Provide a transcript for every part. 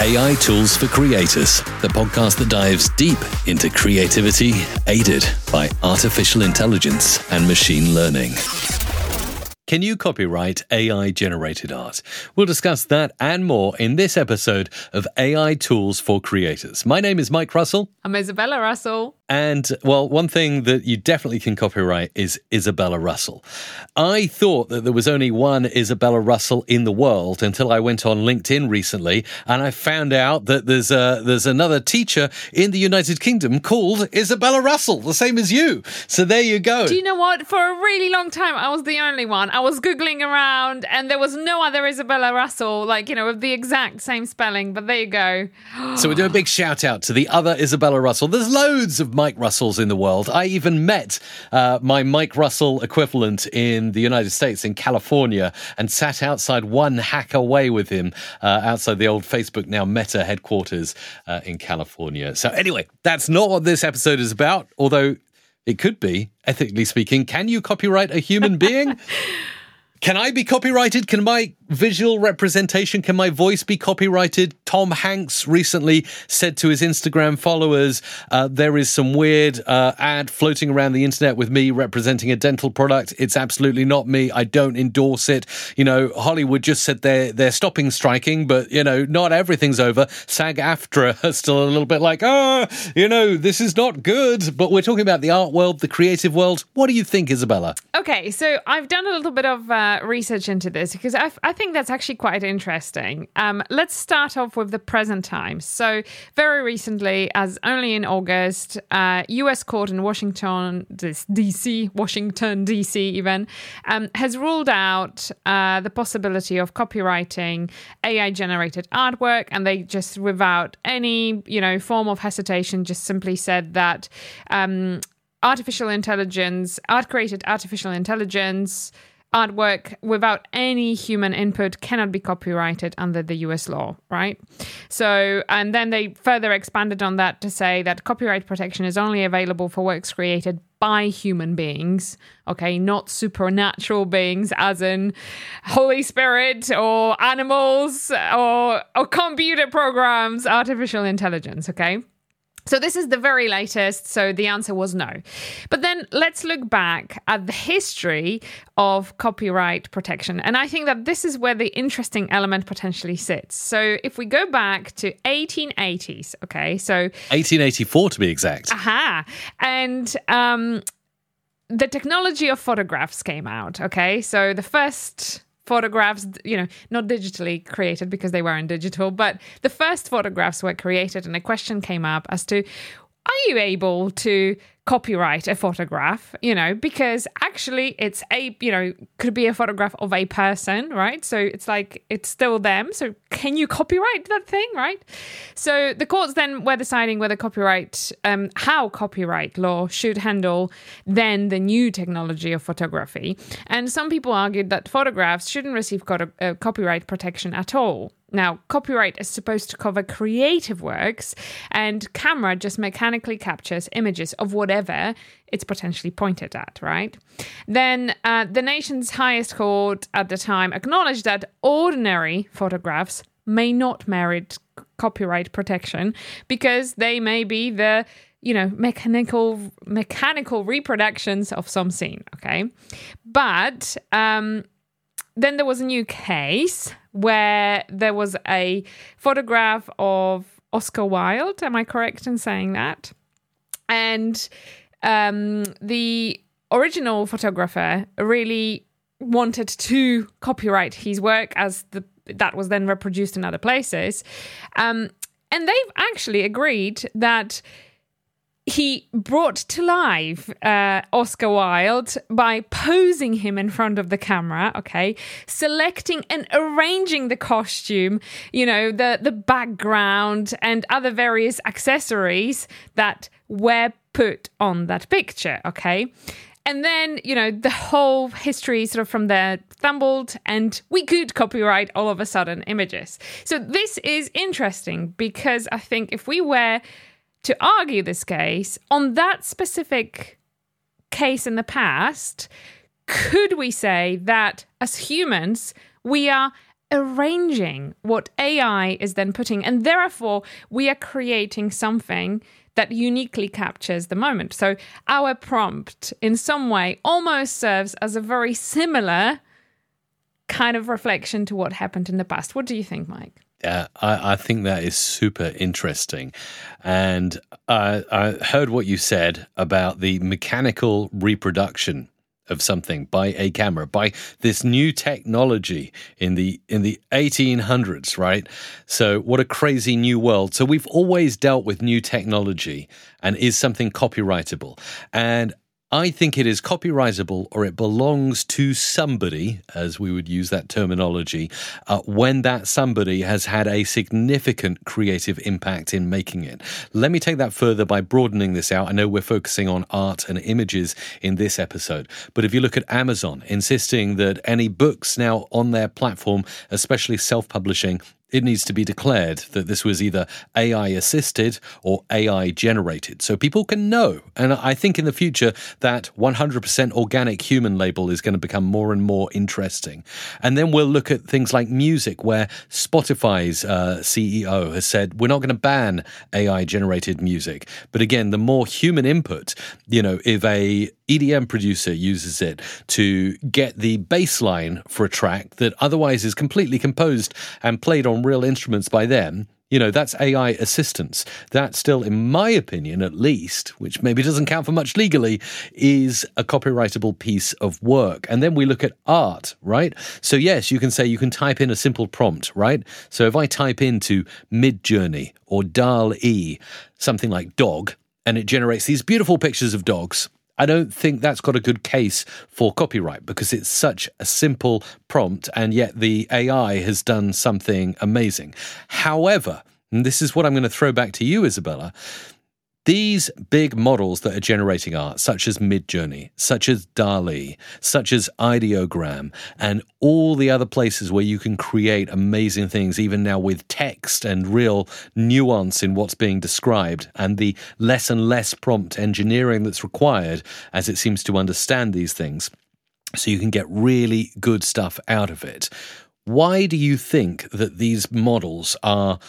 AI Tools for Creators, the podcast that dives deep into creativity aided by artificial intelligence and machine learning. Can you copyright AI generated art? We'll discuss that and more in this episode of AI Tools for Creators. My name is Mike Russell. I'm Izabela Russell. And well, one thing that you definitely can copyright is Izabela Russell. I thought that there was only one Izabela Russell in the world until I went on LinkedIn recently and I found out that there's a, there's another teacher in the United Kingdom called Izabela Russell, the same as you. So there you go. Do you know what? For a really long time, I was the only one. I was Googling around and there was no other Izabela Russell, like, you know, with the exact same spelling. But there you go. so we do a big shout out to the other Izabela Russell. There's loads of Mike Russells in the world. I even met uh, my Mike Russell equivalent in the United States, in California, and sat outside one Hacker Way with him uh, outside the old Facebook, now Meta headquarters uh, in California. So, anyway, that's not what this episode is about, although it could be, ethically speaking. Can you copyright a human being? Can I be copyrighted? Can my visual representation, can my voice be copyrighted? Tom Hanks recently said to his Instagram followers, uh, there is some weird uh, ad floating around the internet with me representing a dental product. It's absolutely not me. I don't endorse it. You know, Hollywood just said they're, they're stopping striking, but, you know, not everything's over. SAG AFTRA are still a little bit like, ah, oh, you know, this is not good. But we're talking about the art world, the creative world. What do you think, Izabela? Okay, so I've done a little bit of uh, research into this because I, I think that's actually quite interesting. Um, let's start off with the present time. So, very recently, as only in August, uh, U.S. court in Washington, this D.C., Washington D.C. even, um, has ruled out uh, the possibility of copyrighting AI-generated artwork, and they just, without any you know form of hesitation, just simply said that. Um, artificial intelligence, art created artificial intelligence artwork without any human input cannot be copyrighted under the US law, right? So, and then they further expanded on that to say that copyright protection is only available for works created by human beings, okay, not supernatural beings, as in Holy Spirit or animals or, or computer programs, artificial intelligence, okay? So this is the very latest. So the answer was no. But then let's look back at the history of copyright protection. And I think that this is where the interesting element potentially sits. So if we go back to 1880s, okay, so 1884 to be exact. Aha. And um, the technology of photographs came out, okay? So the first photographs, you know, not digitally created because they weren't digital, but the first photographs were created, and a question came up as to are you able to copyright a photograph, you know, because actually it's a, you know, could be a photograph of a person, right? So it's like it's still them. So can you copyright that thing, right? So the courts then were deciding whether copyright, um, how copyright law should handle then the new technology of photography. And some people argued that photographs shouldn't receive co- uh, copyright protection at all. Now, copyright is supposed to cover creative works, and camera just mechanically captures images of whatever it's potentially pointed at, right? Then uh, the nation's highest court at the time acknowledged that ordinary photographs may not merit copyright protection because they may be the you know mechanical mechanical reproductions of some scene okay but um then there was a new case where there was a photograph of Oscar Wilde. Am I correct in saying that? And um, the original photographer really wanted to copyright his work as the that was then reproduced in other places. Um, and they've actually agreed that he brought to life uh, Oscar Wilde by posing him in front of the camera, okay, selecting and arranging the costume, you know, the the background and other various accessories that were put on that picture, okay. And then, you know, the whole history sort of from there stumbled, and we could copyright all of a sudden images. So, this is interesting because I think if we were to argue this case on that specific case in the past, could we say that as humans, we are arranging what AI is then putting. And therefore, we are creating something that uniquely captures the moment. So our prompt, in some way, almost serves as a very similar kind of reflection to what happened in the past. What do you think, Mike? I, I, think that is super interesting. And I, I heard what you said about the mechanical reproduction of something by a camera by this new technology in the in the 1800s right? So what a crazy new world. So we've always dealt with new technology and is something copyrightable. And I think it is copyrightable or it belongs to somebody, as we would use that terminology, uh, when that somebody has had a significant creative impact in making it. Let me take that further by broadening this out. I know we're focusing on art and images in this episode, but if you look at Amazon insisting that any books now on their platform, especially self publishing, it needs to be declared that this was either AI assisted or AI generated. So people can know. And I think in the future that 100% organic human label is going to become more and more interesting. And then we'll look at things like music, where Spotify's uh, CEO has said, we're not going to ban AI generated music. But again, the more human input, you know, if a EDM producer uses it to get the bass line for a track that otherwise is completely composed and played on real instruments by them. You know, that's AI assistance. That still, in my opinion, at least, which maybe doesn't count for much legally, is a copyrightable piece of work. And then we look at art, right? So, yes, you can say you can type in a simple prompt, right? So if I type into Midjourney or DAL E, something like dog, and it generates these beautiful pictures of dogs, I don't think that's got a good case for copyright because it's such a simple prompt and yet the AI has done something amazing. However, and this is what I'm going to throw back to you, Izabela. These big models that are generating art, such as Midjourney, such as DALL-E, such as Ideogram, and all the other places where you can create amazing things, even now with text and real nuance in what's being described, and the less and less prompt engineering that's required as it seems to understand these things. So you can get really good stuff out of it. Why do you think that these models are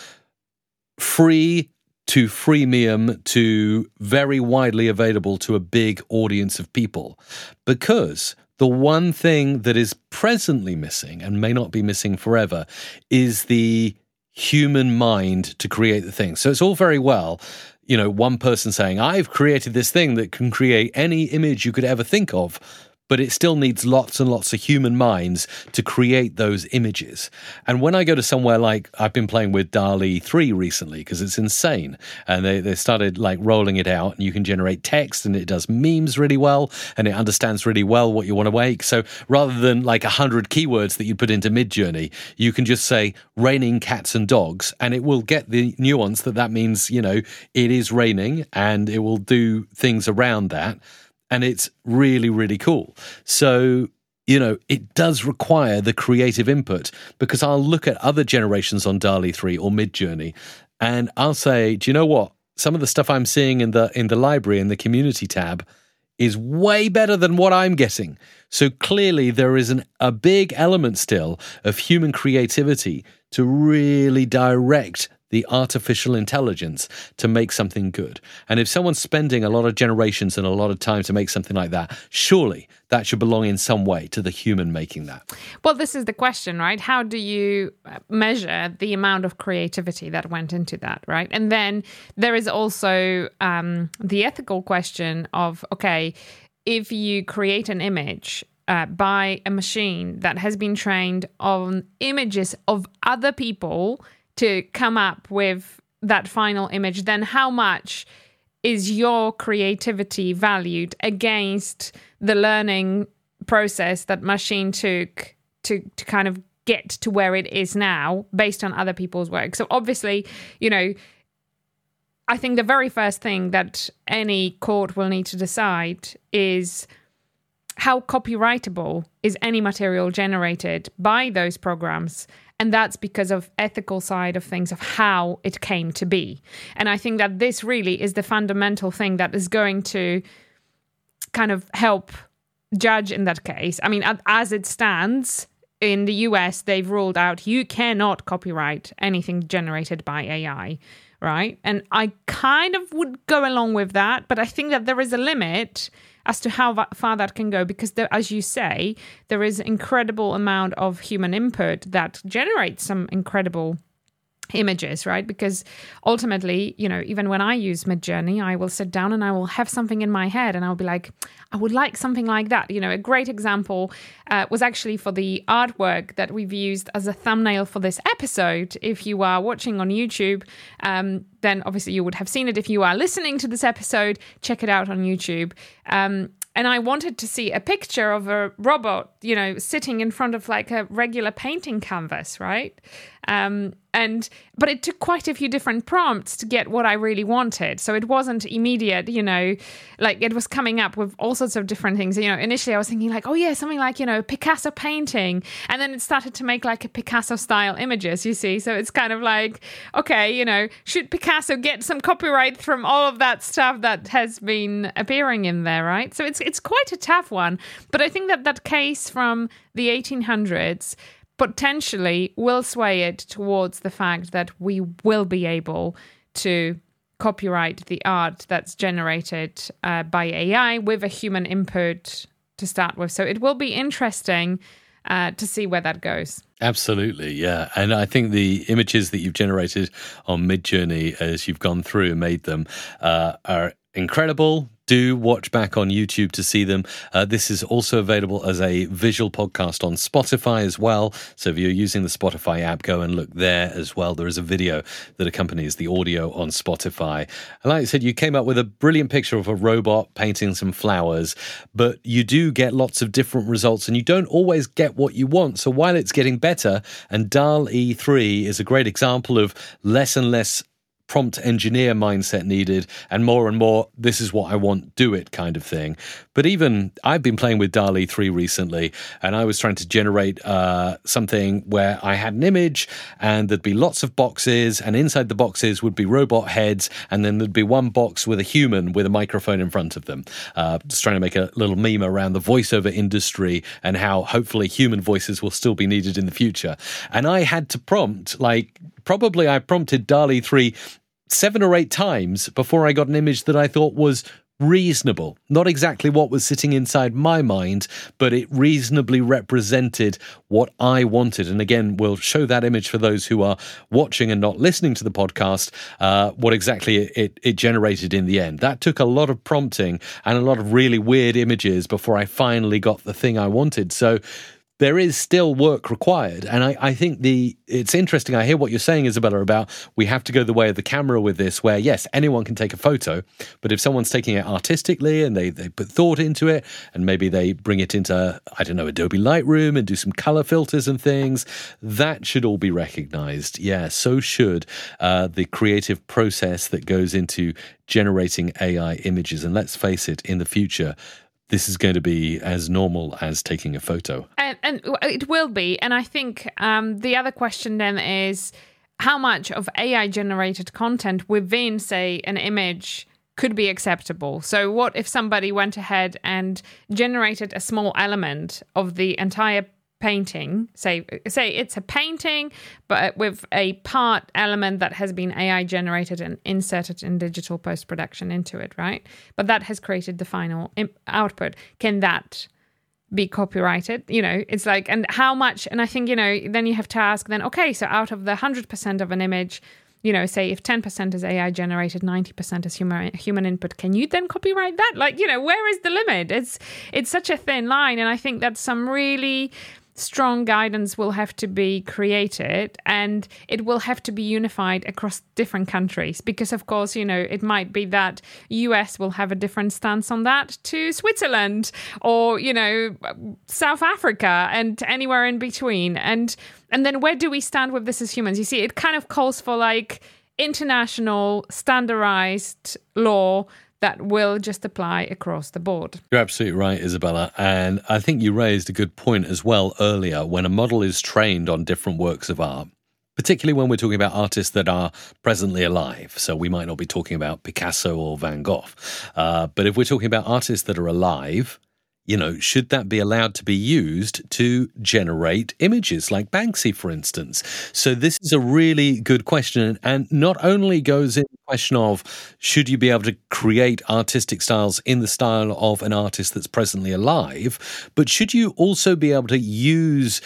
free to freemium to very widely available to a big audience of people because the one thing that is presently missing and may not be missing forever is the human mind to create the thing. So it's all very well, you know, one person saying, I've created this thing that can create any image you could ever think of but it still needs lots and lots of human minds to create those images. And when I go to somewhere like I've been playing with DALL-E 3 recently because it's insane, and they, they started like rolling it out, and you can generate text and it does memes really well, and it understands really well what you want to make. So rather than like 100 keywords that you put into Midjourney, you can just say raining cats and dogs, and it will get the nuance that that means, you know, it is raining and it will do things around that and it's really, really cool. So, you know, it does require the creative input because I'll look at other generations on DALL-E 3 or Midjourney and I'll say, do you know what? Some of the stuff I'm seeing in the in the library in the community tab is way better than what I'm getting. So clearly there is an, a big element still of human creativity to really direct the artificial intelligence to make something good. And if someone's spending a lot of generations and a lot of time to make something like that, surely that should belong in some way to the human making that. Well, this is the question, right? How do you uh, measure the amount of creativity that went into that, right? And then there is also um, the ethical question of okay, if you create an image uh, by a machine that has been trained on images of other people to come up with that final image, then how much is your creativity valued against the learning process that machine took to to kind of get to where it is now based on other people's work. So obviously, you know, I think the very first thing that any court will need to decide is how copyrightable is any material generated by those programs. And that's because of ethical side of things of how it came to be. And i think that this really is the fundamental thing that is going to kind of help judge in that case. I mean as it stands in the US, they've ruled out you cannot copyright anything generated by AI, right? And I kind of would go along with that, but I think that there is a limit as to how far that can go because there, as you say there is incredible amount of human input that generates some incredible images, right? Because ultimately, you know, even when I use Midjourney, I will sit down and I will have something in my head and I'll be like, I would like something like that. You know, a great example uh, was actually for the artwork that we've used as a thumbnail for this episode. If you are watching on YouTube, um, then obviously you would have seen it. If you are listening to this episode, check it out on YouTube. Um, and I wanted to see a picture of a robot, you know, sitting in front of like a regular painting canvas, right? Um, and but it took quite a few different prompts to get what I really wanted. So it wasn't immediate, you know, like it was coming up with all sorts of different things. You know, initially I was thinking like, oh yeah, something like you know Picasso painting, and then it started to make like a Picasso style images. You see, so it's kind of like, okay, you know, should Picasso get some copyright from all of that stuff that has been appearing in there, right? So it's it's quite a tough one. But I think that that case from the 1800s potentially will sway it towards the fact that we will be able to copyright the art that's generated uh, by AI with a human input to start with. So it will be interesting uh, to see where that goes. Absolutely, yeah. And I think the images that you've generated on Midjourney as you've gone through and made them uh, are incredible do watch back on YouTube to see them. Uh, this is also available as a visual podcast on Spotify as well. So if you're using the Spotify app, go and look there as well. There is a video that accompanies the audio on Spotify. And like I said, you came up with a brilliant picture of a robot painting some flowers, but you do get lots of different results and you don't always get what you want. So while it's getting better, and DALL-E 3 is a great example of less and less prompt engineer mindset needed and more and more this is what I want do it kind of thing. But even I've been playing with DALL-E 3 recently and I was trying to generate uh, something where I had an image and there'd be lots of boxes and inside the boxes would be robot heads and then there'd be one box with a human with a microphone in front of them. Uh, just trying to make a little meme around the voiceover industry and how hopefully human voices will still be needed in the future. And I had to prompt like probably I prompted DALL-E 3 seven or eight times before I got an image that I thought was reasonable. Not exactly what was sitting inside my mind, but it reasonably represented what I wanted. And again, we'll show that image for those who are watching and not listening to the podcast, uh, what exactly it, it generated in the end. That took a lot of prompting and a lot of really weird images before I finally got the thing I wanted. So there is still work required. And I, I, think the it's interesting. I hear what you're saying, Izabela, about we have to go the way of the camera with this, where yes, anyone can take a photo, but if someone's taking it artistically and they, they put thought into it and maybe they bring it into, I don't know, Adobe Lightroom and do some color filters and things, that should all be recognized. Yeah, so should uh, the creative process that goes into generating AI images. And let's face it, in the future, this is going to be as normal as taking a photo. And, and it will be. And I think um, the other question then is how much of AI generated content within, say, an image could be acceptable. So, what if somebody went ahead and generated a small element of the entire painting say say it's a painting but with a part element that has been ai generated and inserted in digital post production into it right but that has created the final output can that be copyrighted you know it's like and how much and i think you know then you have to ask then okay so out of the 100% of an image you know, say if 10% is AI generated, 90% is human human input, can you then copyright that? Like, you know, where is the limit? It's it's such a thin line and I think that's some really strong guidance will have to be created and it will have to be unified across different countries because of course you know it might be that US will have a different stance on that to Switzerland or you know South Africa and anywhere in between. And and then where do we stand with this as humans? You see it kind of calls for like international standardized law that will just apply across the board. You're absolutely right, Izabela. And I think you raised a good point as well earlier. When a model is trained on different works of art, particularly when we're talking about artists that are presently alive. So we might not be talking about Picasso or Van Gogh. Uh, but if we're talking about artists that are alive, you know, should that be allowed to be used to generate images like Banksy, for instance? So this is a really good question, and not only goes in the question of should you be able to create artistic styles in the style of an artist that's presently alive, but should you also be able to use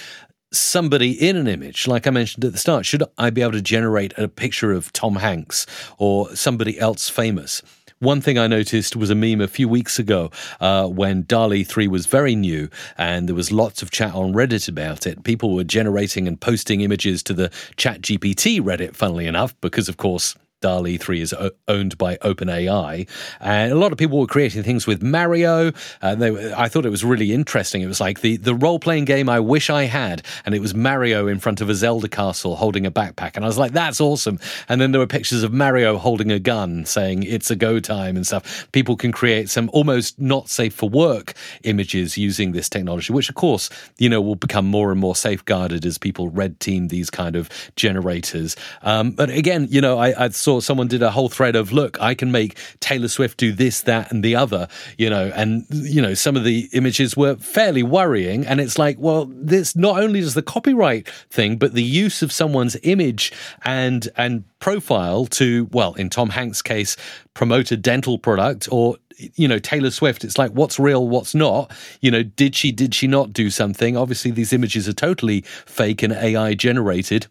somebody in an image, like I mentioned at the start, should I be able to generate a picture of Tom Hanks or somebody else famous? One thing I noticed was a meme a few weeks ago uh, when DALL-E 3 was very new and there was lots of chat on Reddit about it. People were generating and posting images to the ChatGPT Reddit, funnily enough, because, of course, DALL-E 3 is owned by OpenAI. And a lot of people were creating things with Mario. And they, I thought it was really interesting. It was like the, the role playing game I wish I had. And it was Mario in front of a Zelda castle holding a backpack. And I was like, that's awesome. And then there were pictures of Mario holding a gun saying it's a go time and stuff. People can create some almost not safe for work images using this technology, which of course, you know, will become more and more safeguarded as people red team these kind of generators. Um, but again, you know, I, I saw someone did a whole thread of, look, I can make Taylor Swift do this, that, and the other, you know, and, you know, some of the images were fairly worrying. And it's like, well, this not only does the copyright thing, but the use of someone's image and, and profile to, well, in Tom Hanks' case, promote a dental product or you know Taylor Swift it's like what's real what's not? You know did she did she not do something? Obviously these images are totally fake and AI generated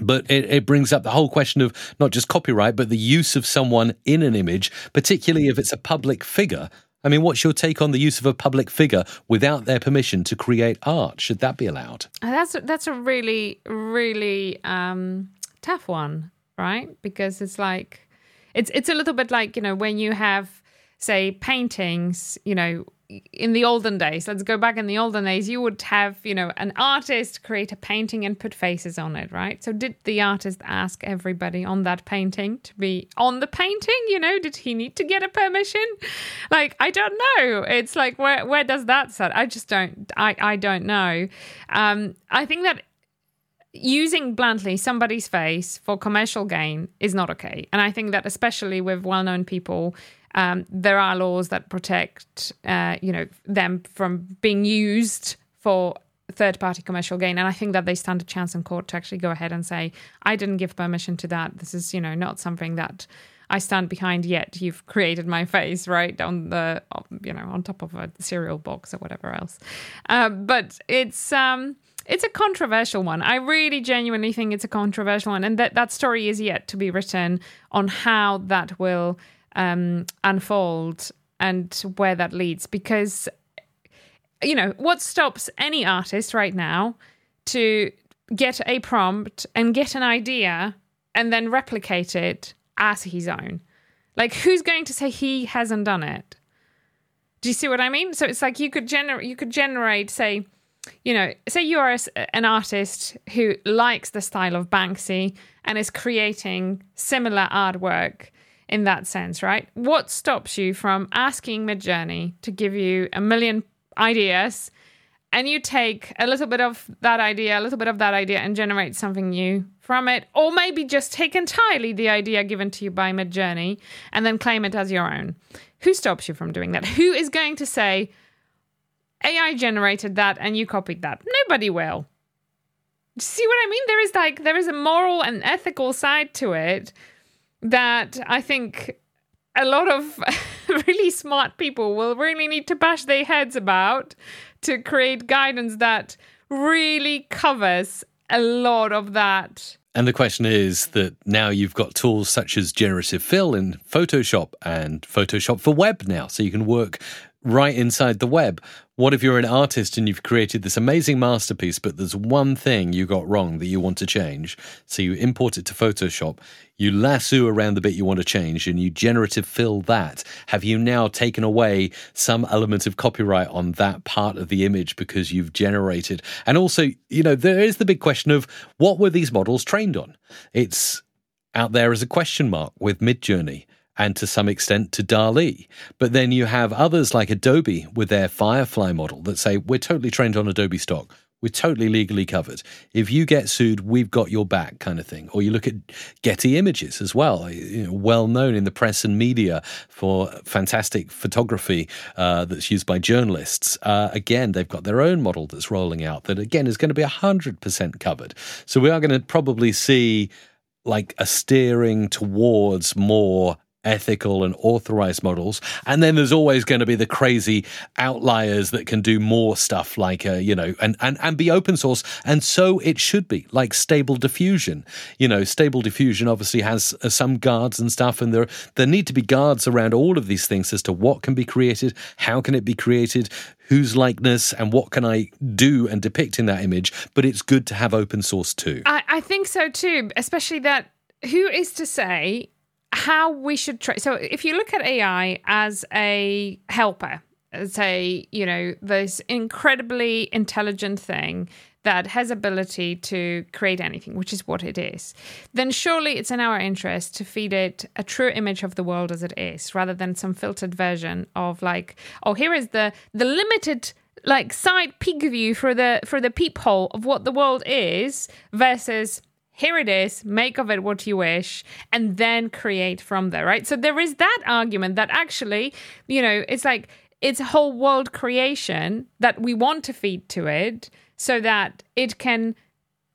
but it, it, brings up the whole question of not just copyright, but the use of someone in an image, particularly if it's a public figure. I mean, what's your take on the use of a public figure without their permission to create art? Should that be allowed? Uh, that's that's a really really um, tough one, right? Because it's like it's it's a little bit like you know when you have say paintings, you know, in the olden days, let's go back in the olden days, you would have, you know, an artist create a painting and put faces on it, right? So did the artist ask everybody on that painting to be on the painting? You know, did he need to get a permission? Like, I don't know. It's like where where does that start? I just don't I, I don't know. Um, I think that using bluntly somebody's face for commercial gain is not okay. And I think that especially with well-known people um, there are laws that protect, uh, you know, them from being used for third party commercial gain. And I think that they stand a chance in court to actually go ahead and say, I didn't give permission to that. This is, you know, not something that I stand behind yet. You've created my face, right? On the, you know, on top of a cereal box or whatever else. Uh, but it's, um, it's a controversial one. I really genuinely think it's a controversial one. And that, that story is yet to be written on how that will um, unfold and where that leads. Because, you know, what stops any artist right now to get a prompt and get an idea and then replicate it as his own? Like, who's going to say he hasn't done it? Do you see what I mean? So it's like you could generate, you could generate, say, you know, say you are a, an artist who likes the style of Banksy and is creating similar artwork in that sense, right? What stops you from asking Midjourney to give you a million ideas and you take a little bit of that idea, a little bit of that idea, and generate something new from it? Or maybe just take entirely the idea given to you by Midjourney and then claim it as your own. Who stops you from doing that? Who is going to say, AI generated that and you copied that? Nobody will. See what I mean? There is like, there is a moral and ethical side to it that I think a lot of really smart people will really need to bash their heads about to create guidance that really covers a lot of that. And the question is that now you've got tools such as generative fill in Photoshop and Photoshop for web now, so you can work right inside the web. What if you're an artist and you've created this amazing masterpiece, but there's one thing you got wrong that you want to change? So you import it to Photoshop, you lasso around the bit you want to change, and you generative fill that. Have you now taken away some element of copyright on that part of the image because you've generated? And also, you know, there is the big question of what were these models trained on? It's out there as a question mark with Midjourney and to some extent to DALL-E. But then you have others like Adobe with their Firefly model that say, we're totally trained on Adobe stock. we're totally legally covered. If you get sued, we've got your back, kind of thing. Or you look at Getty Images as well, you know, well known in the press and media for fantastic photography uh, that's used by journalists. Uh, again, they've got their own model that's rolling out that, again, is going to be 100% covered. So we are going to probably see like a steering towards more ethical and authorized models. And then there's always going to be the crazy outliers that can do more stuff like, uh, you know, and, and, and be open source. And so it should be like stable diffusion. You know, stable diffusion obviously has uh, some guards and stuff. And there, there need to be guards around all of these things as to what can be created, how can it be created, whose likeness and what can I do and depict in that image. But it's good to have open source too. I, I think so too, especially that who is to say how we should try. So if you look at AI as a helper, as a you know this incredibly intelligent thing that has ability to create anything, which is what it is, then surely it's in our interest to feed it a true image of the world as it is, rather than some filtered version of like, oh, here is the the limited like side peek view for the for the peephole of what the world is versus here it is, make of it what you wish, and then create from there, right? So there is that argument that actually, you know, it's like it's a whole world creation that we want to feed to it so that it can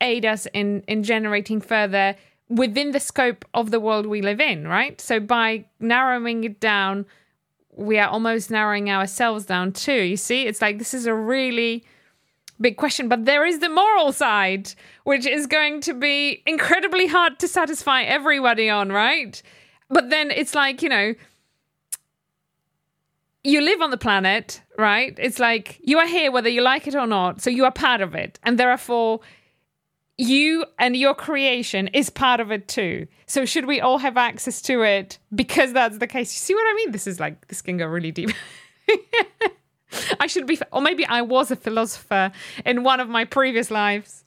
aid us in in generating further within the scope of the world we live in, right? So by narrowing it down, we are almost narrowing ourselves down too. You see, it's like this is a really big question. But there is the moral side, which is going to be incredibly hard to satisfy everybody on, right? But then it's like, you know, you live on the planet, right? It's like you are here whether you like it or not. So you are part of it. And therefore, you and your creation is part of it too. So should we all have access to it because that's the case? You see what I mean? This is like, this can go really deep. I should be, or maybe I was a philosopher in one of my previous lives.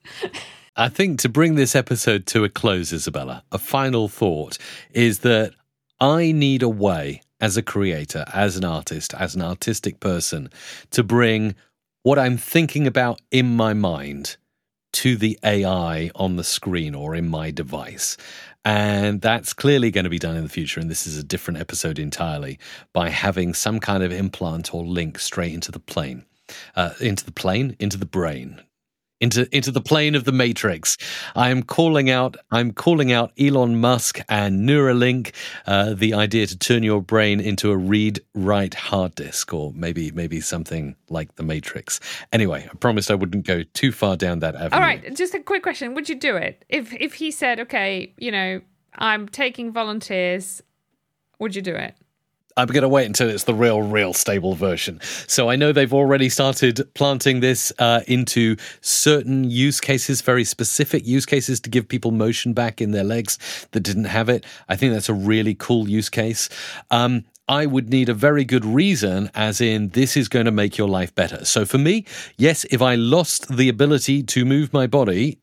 I think to bring this episode to a close, Izabela, a final thought is that I need a way as a creator, as an artist, as an artistic person to bring what I'm thinking about in my mind to the AI on the screen or in my device. And that's clearly going to be done in the future. And this is a different episode entirely by having some kind of implant or link straight into the plane, uh, into the plane, into the brain, into into the plane of the matrix. I am calling out. I'm calling out Elon Musk and Neuralink. Uh, the idea to turn your brain into a read-write hard disk, or maybe maybe something like the Matrix. Anyway, I promised I wouldn't go too far down that avenue. All right, just a quick question: Would you do it if if he said, "Okay, you know, I'm taking volunteers"? Would you do it? I'm going to wait until it's the real, real stable version. So I know they've already started planting this uh, into certain use cases, very specific use cases to give people motion back in their legs that didn't have it. I think that's a really cool use case. Um, I would need a very good reason, as in, this is going to make your life better. So for me, yes, if I lost the ability to move my body,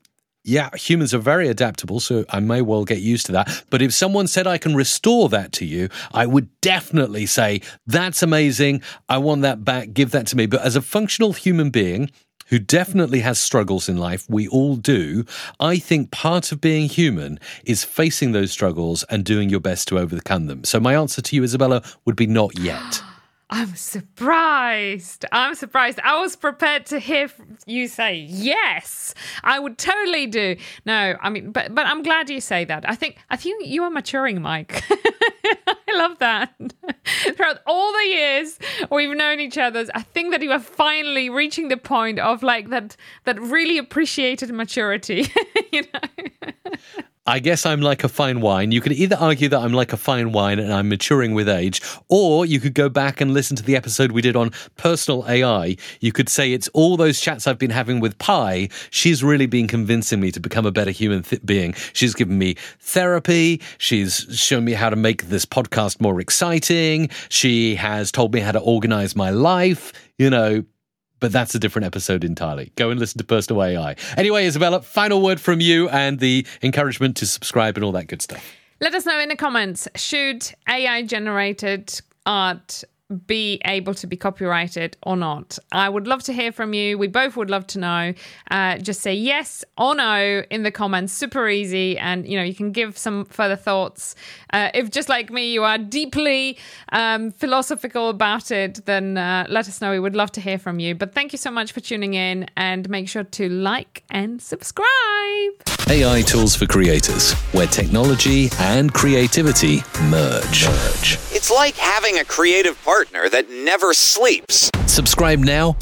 yeah, humans are very adaptable, so I may well get used to that. But if someone said I can restore that to you, I would definitely say, that's amazing. I want that back. Give that to me. But as a functional human being, who definitely has struggles in life, we all do. I think part of being human is facing those struggles and doing your best to overcome them. So, my answer to you, Izabela, would be not yet. I'm surprised. I'm surprised. I was prepared to hear you say yes. I would totally do. No, I mean, but but I'm glad you say that. I think I think you are maturing, Mike. I love that. Throughout all the years we've known each other, I think that you are finally reaching the point of like that that really appreciated maturity. you know. I guess I'm like a fine wine. You could either argue that I'm like a fine wine and I'm maturing with age, or you could go back and listen to the episode we did on personal AI. You could say it's all those chats I've been having with Pi. She's really been convincing me to become a better human th- being. She's given me therapy. She's shown me how to make this podcast more exciting. She has told me how to organize my life. You know, but that's a different episode entirely. Go and listen to Personal AI. Anyway, Izabela, final word from you and the encouragement to subscribe and all that good stuff. Let us know in the comments should AI generated art be able to be copyrighted or not. I would love to hear from you. We both would love to know. Uh, just say yes or no in the comments. Super easy, and you know you can give some further thoughts. Uh, if just like me, you are deeply um, philosophical about it, then uh, let us know. We would love to hear from you. But thank you so much for tuning in, and make sure to like and subscribe. AI tools for creators, where technology and creativity merge. merge. It's like having a creative partner that never sleeps. Subscribe now,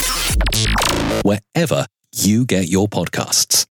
wherever you get your podcasts.